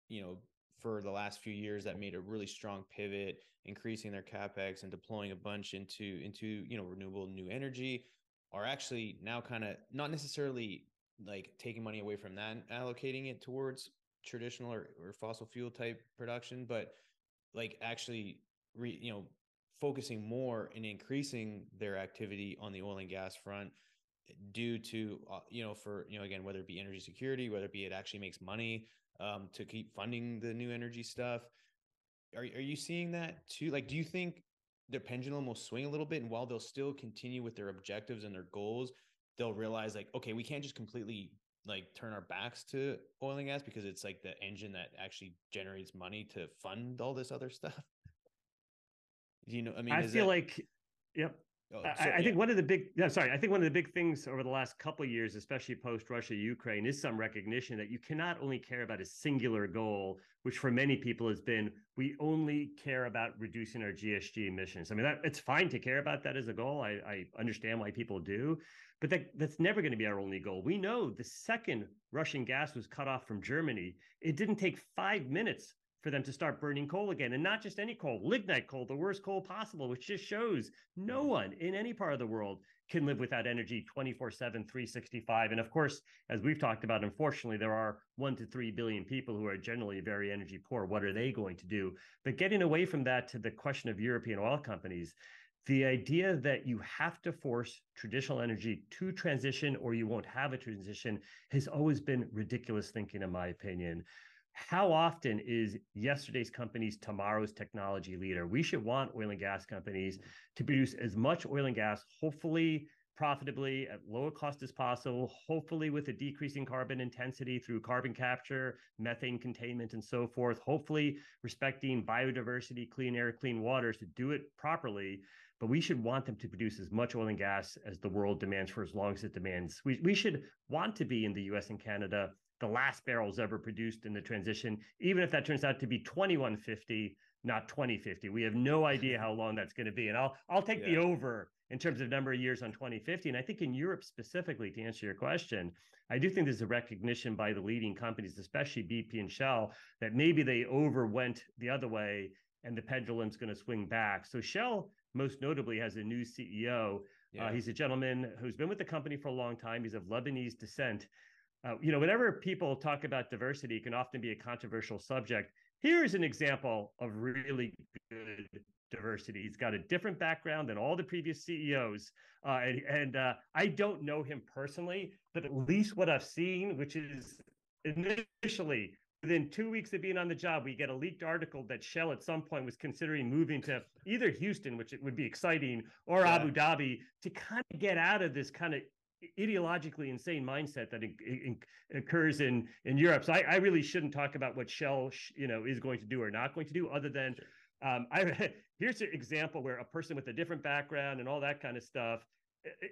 you know for the last few years that made a really strong pivot, increasing their capex and deploying a bunch into into you know renewable new energy, are actually now kind of not necessarily like taking money away from that and allocating it towards traditional or, or fossil fuel type production, but like actually re, you know focusing more and increasing their activity on the oil and gas front due to uh, you know for you know again whether it be energy security whether it be it actually makes money um, to keep funding the new energy stuff. Are, are you seeing that too? Like, do you think their pendulum will swing a little bit and while they'll still continue with their objectives and their goals, they'll realize like, okay, we can't just completely like turn our backs to oil and gas because it's like the engine that actually generates money to fund all this other stuff. You know? I mean, I feel that... like, yep. Oh, so, I, I yeah. think one of the big, no, sorry, I think one of the big things over the last couple of years, especially post Russia Ukraine, is some recognition that you cannot only care about a singular goal, which for many people has been we only care about reducing our GHG emissions. I mean, that, it's fine to care about that as a goal. I, I understand why people do, but that, that's never going to be our only goal. We know the second Russian gas was cut off from Germany, it didn't take five minutes for them to start burning coal again and not just any coal, lignite coal, the worst coal possible, which just shows no mm-hmm. one in any part of the world can live without energy 24 7, 365. And of course, as we've talked about, unfortunately, there are one to three billion people who are generally very energy poor. What are they going to do? But getting away from that to the question of European oil companies, the idea that you have to force traditional energy to transition or you won't have a transition has always been ridiculous thinking, in my opinion. How often is yesterday's companies tomorrow's technology leader? We should want oil and gas companies to produce as much oil and gas, hopefully profitably at lower cost as possible, hopefully with a decreasing carbon intensity through carbon capture, methane containment, and so forth, hopefully respecting biodiversity, clean air, clean water to do it properly but we should want them to produce as much oil and gas as the world demands for as long as it demands. We, we should want to be in the US and Canada the last barrels ever produced in the transition, even if that turns out to be 2150, not 2050. We have no idea how long that's going to be. And I'll I'll take yeah. the over in terms of number of years on 2050. And I think in Europe specifically, to answer your question, I do think there's a recognition by the leading companies, especially BP and Shell, that maybe they overwent the other way and the pendulum's going to swing back. So Shell most notably has a new CEO. Uh, yeah. Uh, he's a gentleman who's been with the company for a long time. He's of Lebanese descent. Uh, you know, whenever people talk about diversity, it can often be a controversial subject. Here's an example of really good diversity. He's got a different background than all the previous CEOs. Uh, and, and uh, I don't know him personally, but at least what I've seen, which is initially within two weeks of being on the job, we get a leaked article that Shell at some point was considering moving to either Houston, which it would be exciting, or yeah. Abu Dhabi to kind of get out of this kind of ideologically insane mindset that it, it occurs in in Europe. So I, I, really shouldn't talk about what Shell, you know, is going to do or not going to do, other than um, I, here's an example where a person with a different background and all that kind of stuff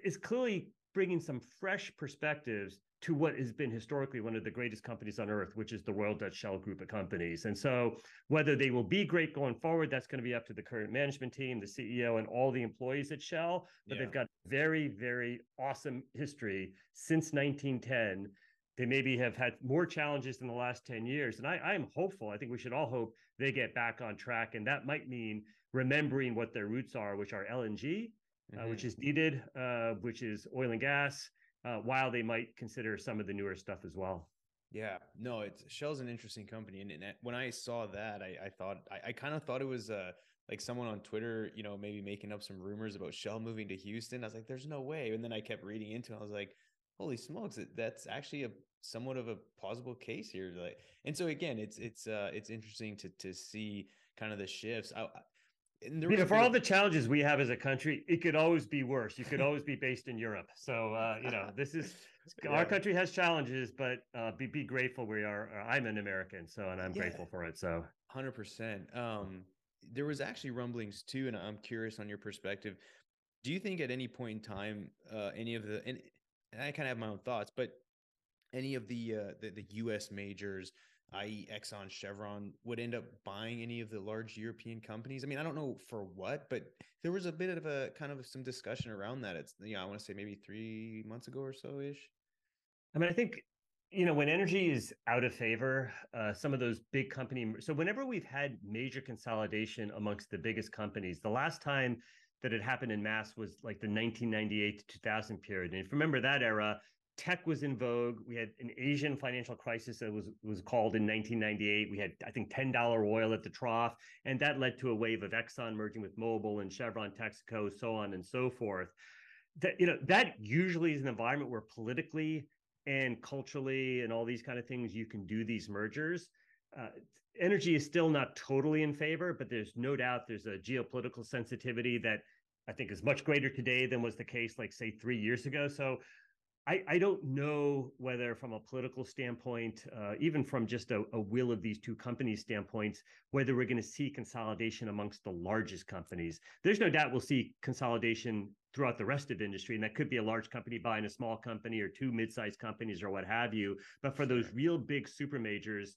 is clearly bringing some fresh perspectives to what has been historically one of the greatest companies on earth, which is the Royal Dutch Shell Group of companies. And so, whether they will be great going forward, that's going to be up to the current management team, the CEO, and all the employees at Shell. But yeah. they've got very, very awesome history since 1910. They maybe have had more challenges in the last 10 years. And I, I am hopeful. I think we should all hope they get back on track. And that might mean remembering what their roots are, which are LNG, mm-hmm. uh, which is needed, uh, which is oil and gas uh, while they might consider some of the newer stuff as well. Yeah, no, it's Shell's an interesting company, and, and when I saw that, I, I thought I, I kind of thought it was uh like someone on Twitter, you know, maybe making up some rumors about Shell moving to Houston. I was like, "There's no way," and then I kept reading into it. I was like, "Holy smokes, that's actually a somewhat of a plausible case here." Like, and so again, it's it's uh it's interesting to to see kind of the shifts. I, you know, for all the challenges we have as a country, it could always be worse. You could always be based in Europe. So, uh, you know, this is yeah. our country has challenges, but uh, be be grateful we are. I'm an American, so and I'm yeah. grateful for it. So, hundred percent. Um, there was actually rumblings too, and I'm curious on your perspective. Do you think at any point in time, uh, any of the and, and I kind of have my own thoughts, but any of the uh, the, the U.S. majors i.e., Exxon, Chevron, would end up buying any of the large European companies? I mean, I don't know for what, but there was a bit of a kind of some discussion around that. It's, you know, I want to say maybe three months ago or so ish. I mean, I think, you know, when energy is out of favor, uh, some of those big company. So, whenever we've had major consolidation amongst the biggest companies, the last time that it happened in mass was like the 1998 to 2000 period. And if you remember that era, tech was in vogue. We had an Asian financial crisis that was was called in 1998. We had, I think, $10 oil at the trough, and that led to a wave of Exxon merging with Mobil and Chevron, Texaco, so on and so forth. That you know that usually is an environment where politically and culturally and all these kind of things you can do these mergers. Uh, energy is still not totally in favor, but there's no doubt there's a geopolitical sensitivity that I think is much greater today than was the case, like say three years ago. So I, I don't know whether, from a political standpoint, uh, even from just a, a, will of these two companies' standpoints, whether we're going to see consolidation amongst the largest companies. There's no doubt we'll see consolidation throughout the rest of industry, and that could be a large company buying a small company or two mid-sized companies or what have you. But for those real big super majors,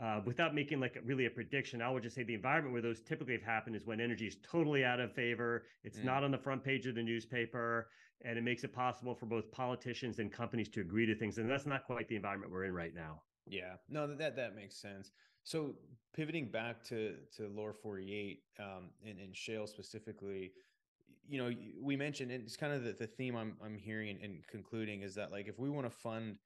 uh, without making like really a prediction, I would just say the environment where those typically have happened is when energy is totally out of favor. It's mm. not on the front page of the newspaper, and it makes it possible for both politicians and companies to agree to things. And that's not quite the environment we're in right now. Yeah, no, that that makes sense. So pivoting back to to Lower 48 um, and, and shale specifically, you know, we mentioned it's kind of the, the theme I'm I'm hearing and concluding is that like if we want to fund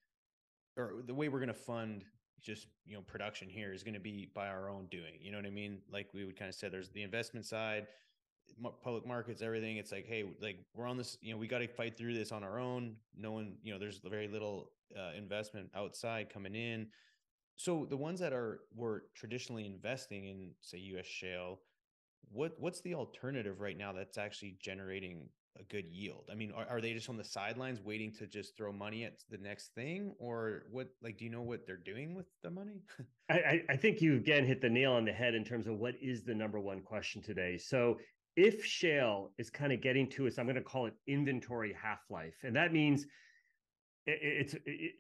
or the way we're going to fund just you know production here is going to be by our own doing you know what i mean like we would kind of said there's the investment side public markets everything it's like hey like we're on this you know we got to fight through this on our own no one you know there's very little uh, investment outside coming in so the ones that are were traditionally investing in say us shale what what's the alternative right now that's actually generating a good yield? I mean, are, are they just on the sidelines waiting to just throw money at the next thing, or what? Like, do you know what they're doing with the money? I, I think you again hit the nail on the head in terms of what is the number one question today. So if shale is kind of getting to its, I'm going to call it inventory half life, and that means it's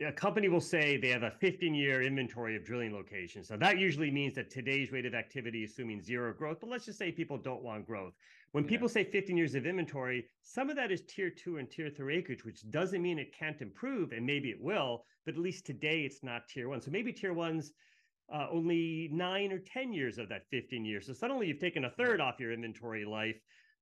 a company will say they have a 15 year inventory of drilling locations. So that usually means that today's rate of activity, assuming zero growth, but let's just say people don't want growth. When yeah. people say 15 years of inventory, some of that is tier two and tier three acreage, which doesn't mean it can't improve, and maybe it will, but at least today it's not tier one. So maybe tier one's uh, only nine or 10 years of that 15 years. So suddenly you've taken a third off your inventory life.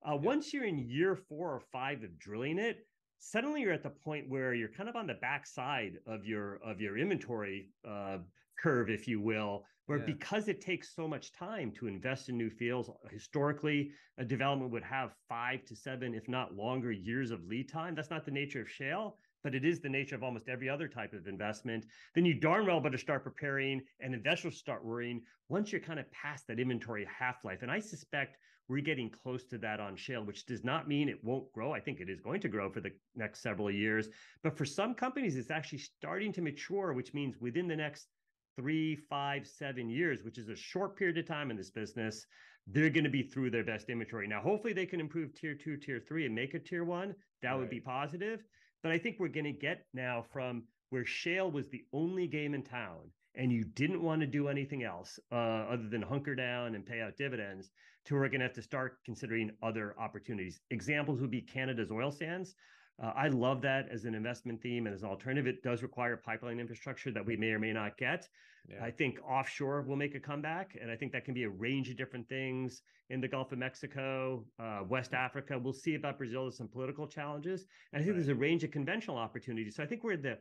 Uh, yeah. Once you're in year four or five of drilling it, suddenly you're at the point where you're kind of on the backside of your of your inventory uh, curve, if you will, where yeah. because it takes so much time to invest in new fields, historically, a development would have five to seven, if not longer, years of lead time. That's not the nature of shale, but it is the nature of almost every other type of investment. Then you darn well better start preparing and investors start worrying once you're kind of past that inventory half life. And I suspect we're getting close to that on shale, which does not mean it won't grow. I think it is going to grow for the next several years. But for some companies, it's actually starting to mature, which means within the next three, five, seven years, which is a short period of time in this business, they're going to be through their best inventory. Now, hopefully, they can improve tier two, tier three, and make a tier one. That right. would be positive. But I think we're going to get now from where shale was the only game in town and you didn't want to do anything else uh, other than hunker down and pay out dividends, to we're going to have to start considering other opportunities. Examples would be Canada's oil sands. Uh, I love that as an investment theme and as an alternative. It does require pipeline infrastructure that we may or may not get. Yeah. I think offshore will make a comeback, and I think that can be a range of different things in the Gulf of Mexico, uh, West Africa. We'll see about Brazil as some political challenges, and I think right. there's a range of conventional opportunities. So I think we're in the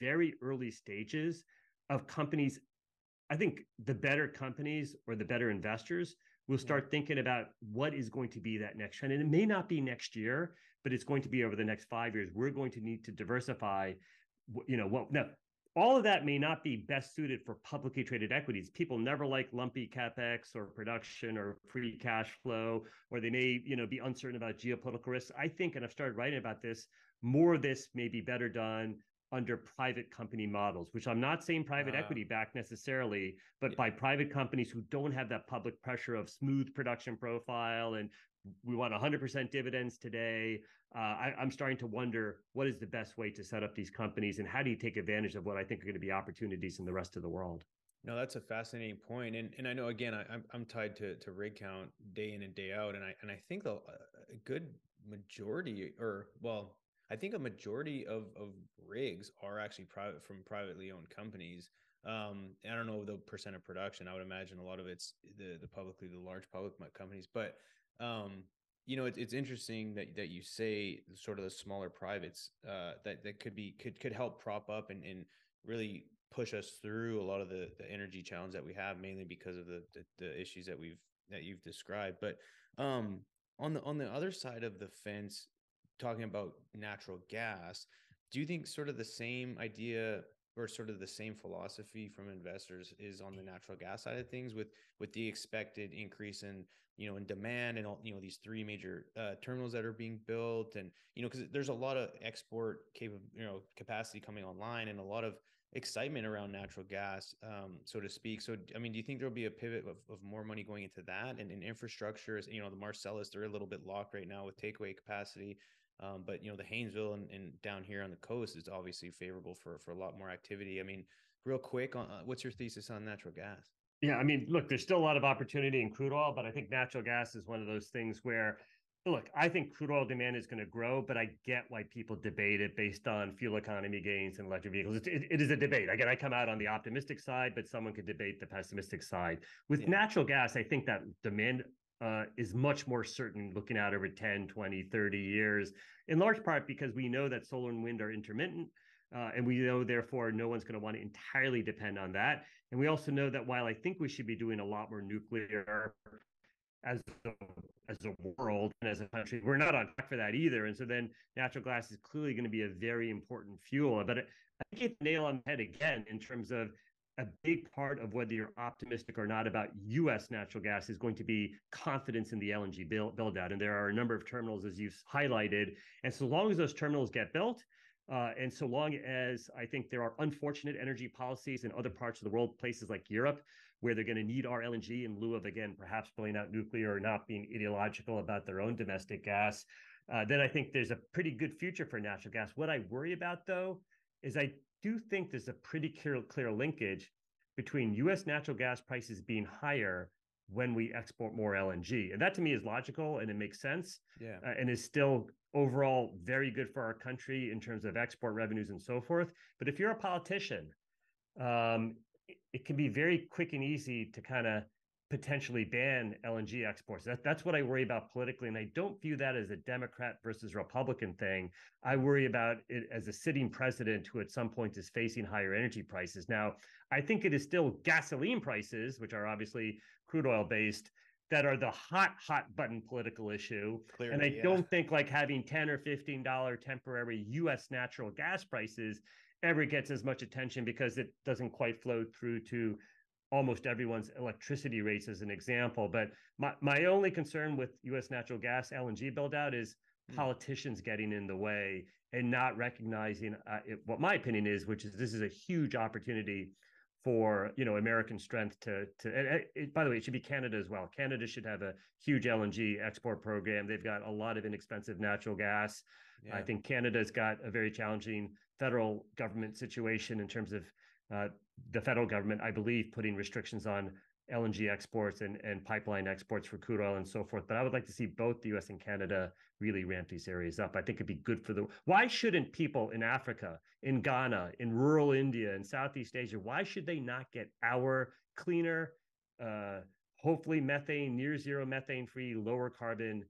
very early stages of companies. I think the better companies or the better investors will start thinking about what is going to be that next trend. And it may not be next year, but it's going to be over the next five years. We're going to need to diversify. You know, what now all of that may not be best suited for publicly traded equities. People never like lumpy capex or production or free cash flow, or they may, you know, be uncertain about geopolitical risks. I think, and I've started writing about this, more of this may be better done under private company models, which I'm not saying private uh, equity back necessarily, but yeah. by private companies who don't have that public pressure of smooth production profile and we want 100% dividends today. Uh, I, am starting to wonder what is the best way to set up these companies and how do you take advantage of what I think are going to be opportunities in the rest of the world? No, that's a fascinating point, and and I know again I, am I'm tied to to rig count day in and day out, and I and I think the, a good majority, or well, I think a majority of of rigs are actually private from privately owned companies. Um, I don't know the percent of production. I would imagine a lot of it's the the publicly the large public companies, but um, you know, it, it's interesting that that you say sort of the smaller privates uh, that that could be could could help prop up and, and really push us through a lot of the, the energy challenge that we have, mainly because of the, the, the issues that we've that you've described. But um, on the on the other side of the fence, talking about natural gas, do you think sort of the same idea or sort of the same philosophy from investors is on the natural gas side of things with with the expected increase in you know in demand and all you know these three major uh, terminals that are being built and you know because there's a lot of export capable you know capacity coming online and a lot of excitement around natural gas um, so to speak. So i mean do you think there'll be a pivot of, of more money going into that and in infrastructure is you know the marcellus they're a little bit locked right now with takeaway capacity um, but you know, the Haynesville and, and, down here on the coast is obviously favorable for for a lot more activity. I mean, real quick, uh, what's your thesis on natural gas? Yeah, I mean, look, there's still a lot of opportunity in crude oil, but I think natural gas is one of those things where look, I think crude oil demand is going to grow, but I get why people debate it based on fuel economy gains and electric vehicles. It, it, it is a debate. Again, I come out on the optimistic side, but someone could debate the pessimistic side. With yeah. natural gas, I think that demand uh, is much more certain looking out over 10, 20, 30 years, in large part because we know that solar and wind are intermittent. Uh, and we know, therefore, no one's going to want to entirely depend on that. And we also know that while I think we should be doing a lot more nuclear as a, as a world and as a country. We're not on track for that either. And so then natural gas is clearly going to be a very important fuel. But I think it's nail on the head again in terms of a big part of whether you're optimistic or not about U.S. natural gas is going to be confidence in the LNG build, build out. And there are a number of terminals, as you've highlighted. And so long as those terminals get built, uh, and so long as I think there are unfortunate energy policies in other parts of the world, places like Europe, where they're going to need our LNG in lieu of, again, perhaps pulling out nuclear or not being ideological about their own domestic gas, uh, then I think there's a pretty good future for natural gas. What I worry about, though, is I do think there's a pretty clear, clear linkage between US natural gas prices being higher when we export more LNG. And that to me is logical and it makes sense. Yeah. Uh, and is still overall very good for our country in terms of export revenues and so forth. But if you're a politician, um, it, it, can be very quick and easy to kind of potentially ban LNG exports. That, that's what I worry about politically. And I don't view that as a Democrat versus Republican thing. I worry about it as a sitting president who at some point is facing higher energy prices. Now, I think it is still gasoline prices, which are obviously crude oil based, that are the hot, hot button political issue. Clearly, and I yeah. don't think like having 10 or $15 temporary US natural gas prices ever gets as much attention because it doesn't quite flow through to almost everyone's electricity rates as an example. But my, my only concern with US natural gas LNG build out is mm. politicians getting in the way and not recognizing uh, it, what my opinion is, which is this is a huge opportunity for you know American strength to to. And it, by the way, it should be Canada as well. Canada should have a huge LNG export program. They've got a lot of inexpensive natural gas. Yeah. I think Canada's got a very challenging federal government situation in terms of uh, the federal government, I believe, putting restrictions on LNG exports and, and pipeline exports for crude oil and so forth. But I would like to see both the US and Canada really ramp these areas up. I think it'd be good for the. Why shouldn't people in Africa, in Ghana, in rural India, in Southeast Asia, why should they not get our cleaner, uh, hopefully methane, near zero methane free, lower carbon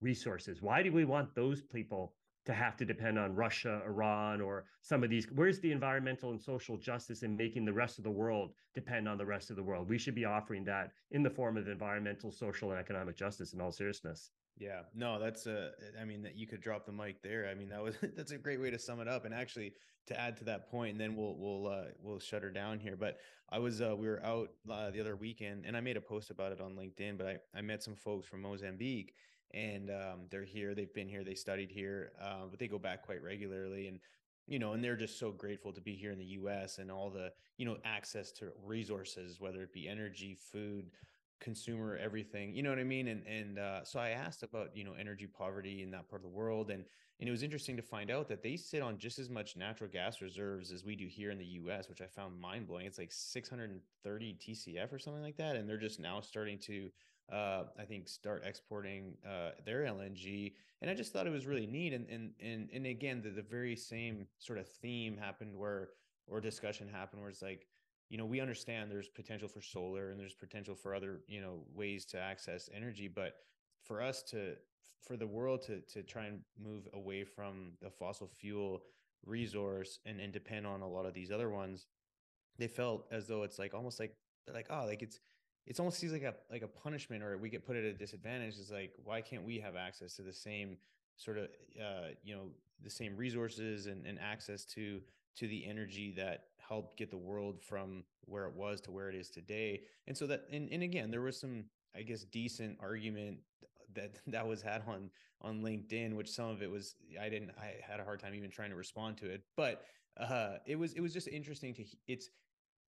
resources? Why do we want those people to have to depend on Russia, Iran, or some of these. Where's the environmental and social justice in making the rest of the world depend on the rest of the world? We should be offering that in the form of environmental, social, and economic justice in all seriousness. Yeah, no, that's a. I mean, that you could drop the mic there. I mean, that was that's a great way to sum it up. And actually, to add to that point, and then we'll we'll uh, we'll shut her down here. But I was uh, we were out uh, the other weekend, and I made a post about it on LinkedIn. But I I met some folks from Mozambique, and um, they're here. They've been here. They studied here, uh, but they go back quite regularly. And you know, and they're just so grateful to be here in the U.S. and all the you know access to resources, whether it be energy, food, consumer, everything. You know what I mean? And and uh, so I asked about you know energy poverty in that part of the world, and and it was interesting to find out that they sit on just as much natural gas reserves as we do here in the U.S., which I found mind blowing. It's like 630 TCF or something like that, and they're just now starting to uh, I think start exporting uh, their LNG. And I just thought it was really neat. And and and and again, the, the very same sort of theme happened where or discussion happened where it's like, you know, we understand there's potential for solar and there's potential for other, you know, ways to access energy, but for us to for the world to to try and move away from the fossil fuel resource and, and depend on a lot of these other ones, they felt as though it's like almost like like, oh, like it's it's almost seems like a like a punishment or we get put at a disadvantage is like why can't we have access to the same sort of uh, you know the same resources and, and access to to the energy that helped get the world from where it was to where it is today? And so that and, and again there was some i guess decent argument that that was had on on linkedin which some of it was i didn't i had a hard time even trying to respond to it but uh it was it was just interesting to it's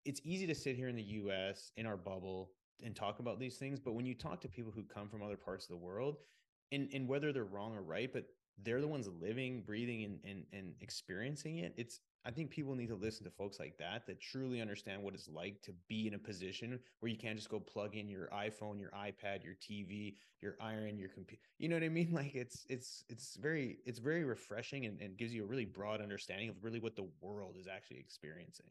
it's easy to sit here in the us in our bubble and talk about these things but when you talk to people who come from other parts of the world and and whether they're wrong or right but they're the ones living breathing and and, and experiencing it it's I think people need to listen to folks like that that truly understand what it's like to be in a position where you can't just go plug in your iPhone, your iPad, your TV, your iron, your computer. You know what I mean? Like it's it's it's very it's very refreshing and, and gives you a really broad understanding of really what the world is actually experiencing.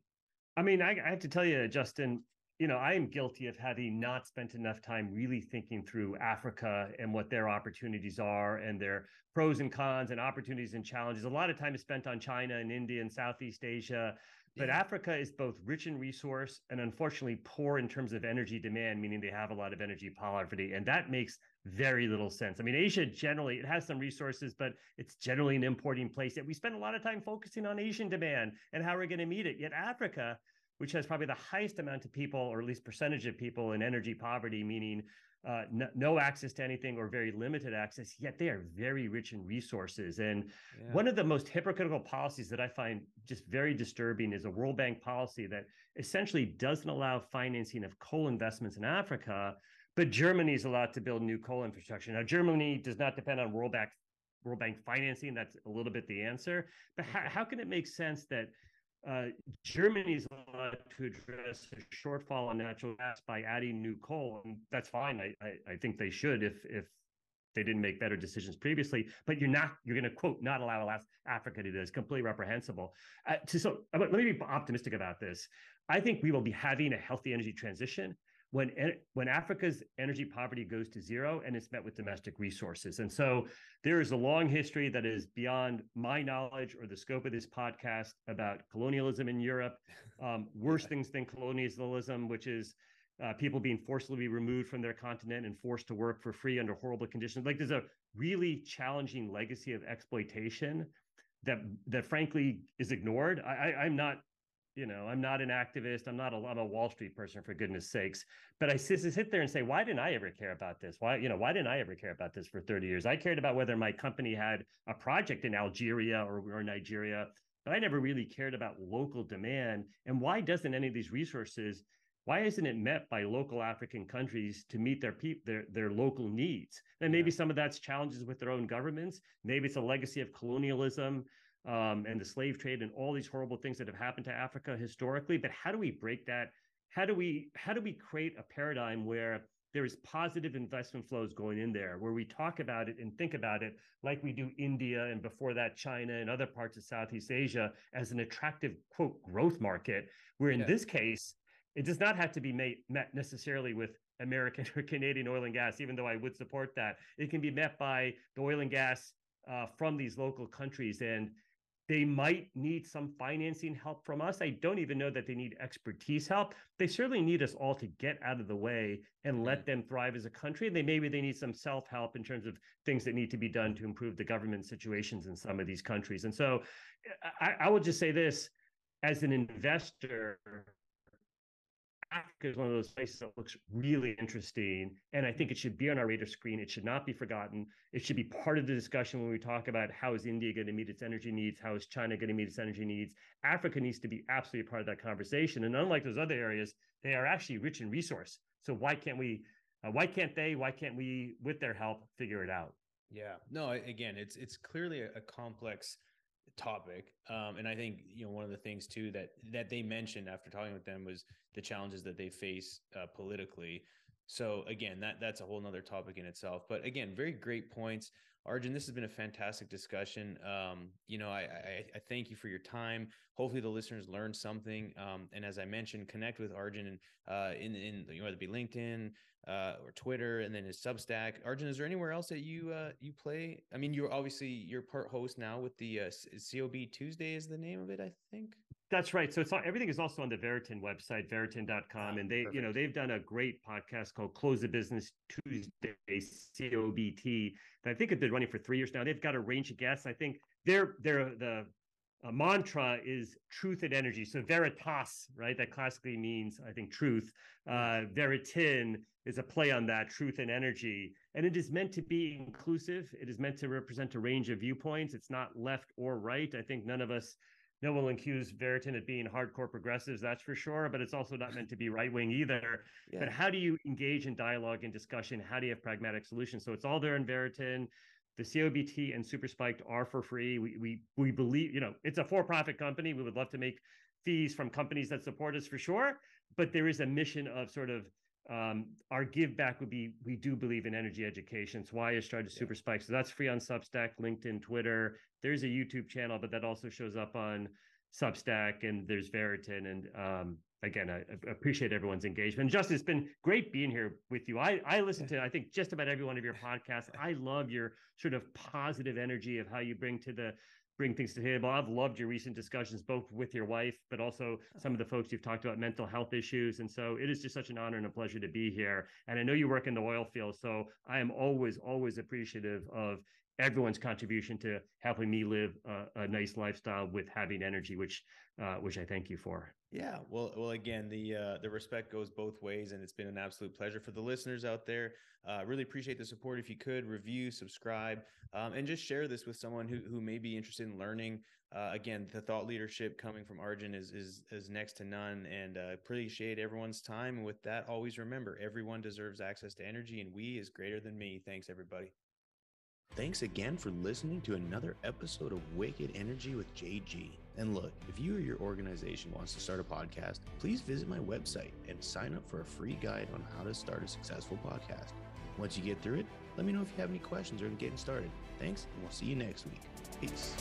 I mean, I, I have to tell you, Justin, you know, I am guilty of having not spent enough time really thinking through Africa and what their opportunities are and their pros and cons and opportunities and challenges. A lot of time is spent on China and India and Southeast Asia. But yeah. Africa is both rich in resource and unfortunately poor in terms of energy demand, meaning they have a lot of energy poverty. And that makes very little sense. I mean, Asia generally, it has some resources, but it's generally an importing place. Yet we spend a lot of time focusing on Asian demand and how we're going to meet it. Yet Africa, which has probably the highest amount of people, or at least percentage of people in energy poverty, meaning uh, no, no, access to anything or very limited access, yet they are very rich in resources. And yeah. one of the most hypocritical policies that I find just very disturbing is a World Bank policy that essentially doesn't allow financing of coal investments in Africa, but Germany is allowed to build new coal infrastructure. Now, Germany does not depend on World Bank, World Bank financing. That's a little bit the answer. But okay. how, how can it make sense that uh, Germany is allowed to address a shortfall on natural gas by adding new coal, and that's fine. I, I, I think they should if if they didn't make better decisions previously. But you're not you're going to quote not allow Africa to do this. Completely reprehensible. Uh, to, so let me be optimistic about this. I think we will be having a healthy energy transition when when Africa's energy poverty goes to zero and it's met with domestic resources. And so there is a long history that is beyond my knowledge or the scope of this podcast about colonialism in Europe. Um, worse things than colonialism, which is uh, people being forcibly removed from their continent and forced to work for free under horrible conditions. Like there's a really challenging legacy of exploitation that that frankly is ignored. I, I, I'm not you know i'm not an activist i'm not a i'm a wall street person for goodness sakes. But i sit, sit there and say why didn't i ever care about this? Why you know why didn't i ever care about this for 30 years? I cared about whether my company had a project in algeria or, or nigeria but i never really cared about local demand. And why doesn't any of these resources why isn't it met by local african countries to meet their pe- their their local needs? And maybe yeah. some of that's challenges with their own governments. Maybe it's a legacy of colonialism um, and the slave trade and all these horrible things that have happened to Africa historically. But how do we break that? How do we how do we create a paradigm where there is positive investment flows going in there, where we talk about it and think about it like we do India and before that China and other parts of Southeast Asia as an attractive quote growth market. Where in yeah. this case, it does not have to be made, met necessarily with American or Canadian oil and gas, even though I would support that. It can be met by the oil and gas uh, from these local countries. And they might need some financing help from us. I don't even know that they need expertise help. They certainly need us all to get out of the way and let mm-hmm. them thrive as a country. They maybe they need some self-help in terms of things that need to be done to improve the government situations in some of these countries. And so I, I would just say this as an investor, Africa is one of those places that looks really interesting. And I think it should be on our radar screen. It should not be forgotten. It should be part of the discussion when we talk about how is India going to meet its energy needs? How is China going to meet its energy needs? Africa needs to be absolutely part of that conversation. And unlike those other areas, they are actually rich in resource. So why can't we, uh, why can't they, why can't we, with their help, figure it out? Yeah, no, again, it's, it's clearly a, a complex topic um, and i think you know one of the things too that that they mentioned after talking with them was the challenges that they face uh, politically. So again that that's a whole nother topic in itself but again very great points arjun this has been a fantastic discussion um, you know I, I, I thank you for your time hopefully the listeners learned something um, and as i mentioned connect with arjun uh, in in you know, whether it be linkedin uh, or Twitter, and then his Substack. Arjun, is there anywhere else that you uh, you play? I mean, you're obviously you're part host now with the uh, COB Tuesday is the name of it, I think. That's right. So it's all, everything is also on the Veriten website, Veriten.com, oh, and they perfect. you know they've done a great podcast called Close the Business Tuesday COBT that I think have been running for three years now. They've got a range of guests. I think they're they're the uh, mantra is truth and energy. So veritas, right? That classically means, I think, truth. Uh, Veriten is a play on that, truth and energy. And it is meant to be inclusive. It is meant to represent a range of viewpoints. It's not left or right. I think none of us, no one will accuse Veriten of being hardcore progressives, that's for sure. But it's also not meant to be right wing either. Yeah. But how do you engage in dialogue and discussion? How do you have pragmatic solutions? So it's all there in Veriten. the COBT and Super Spiked are for free. We we we believe, you know, it's a for-profit company. We would love to make fees from companies that support us for sure, but there is a mission of sort of um, our give back would be we do believe in energy education. It's why I started yeah. Super Spiked. So that's free on Substack, LinkedIn, Twitter. There's a YouTube channel, but that also shows up on Substack and there's Veriten. And um, again, I, I, appreciate everyone's engagement. Justin, it's been great being here with you. I, I listen to, I think, just about every one of your podcasts. I love your sort of positive energy of how you bring to the bring things to the table. I've loved your recent discussions, both with your wife, but also some of the folks you've talked about mental health issues. And so it is just such an honor and a pleasure to be here. And I know you work in the oil field, so I am always, always appreciative of everyone's contribution to helping me live a, a nice lifestyle with having energy, which uh, which I thank you for. Yeah, well, well, again, the uh, the respect goes both ways, and it's been an absolute pleasure for the listeners out there. Uh, really appreciate the support. If you could review, subscribe, um, and just share this with someone who who may be interested in learning. Uh, again, the thought leadership coming from Arjun is is is next to none, and uh, appreciate everyone's time. With that, always remember, everyone deserves access to energy, and we is greater than me. Thanks, everybody. Thanks again for listening to another episode of Wicked Energy with JG. And look, if you or your organization wants to start a podcast, please visit my website and sign up for a free guide on how to start a successful podcast. Once you get through it, let me know if you have any questions or getting started. Thanks, and we'll see you next week. Peace.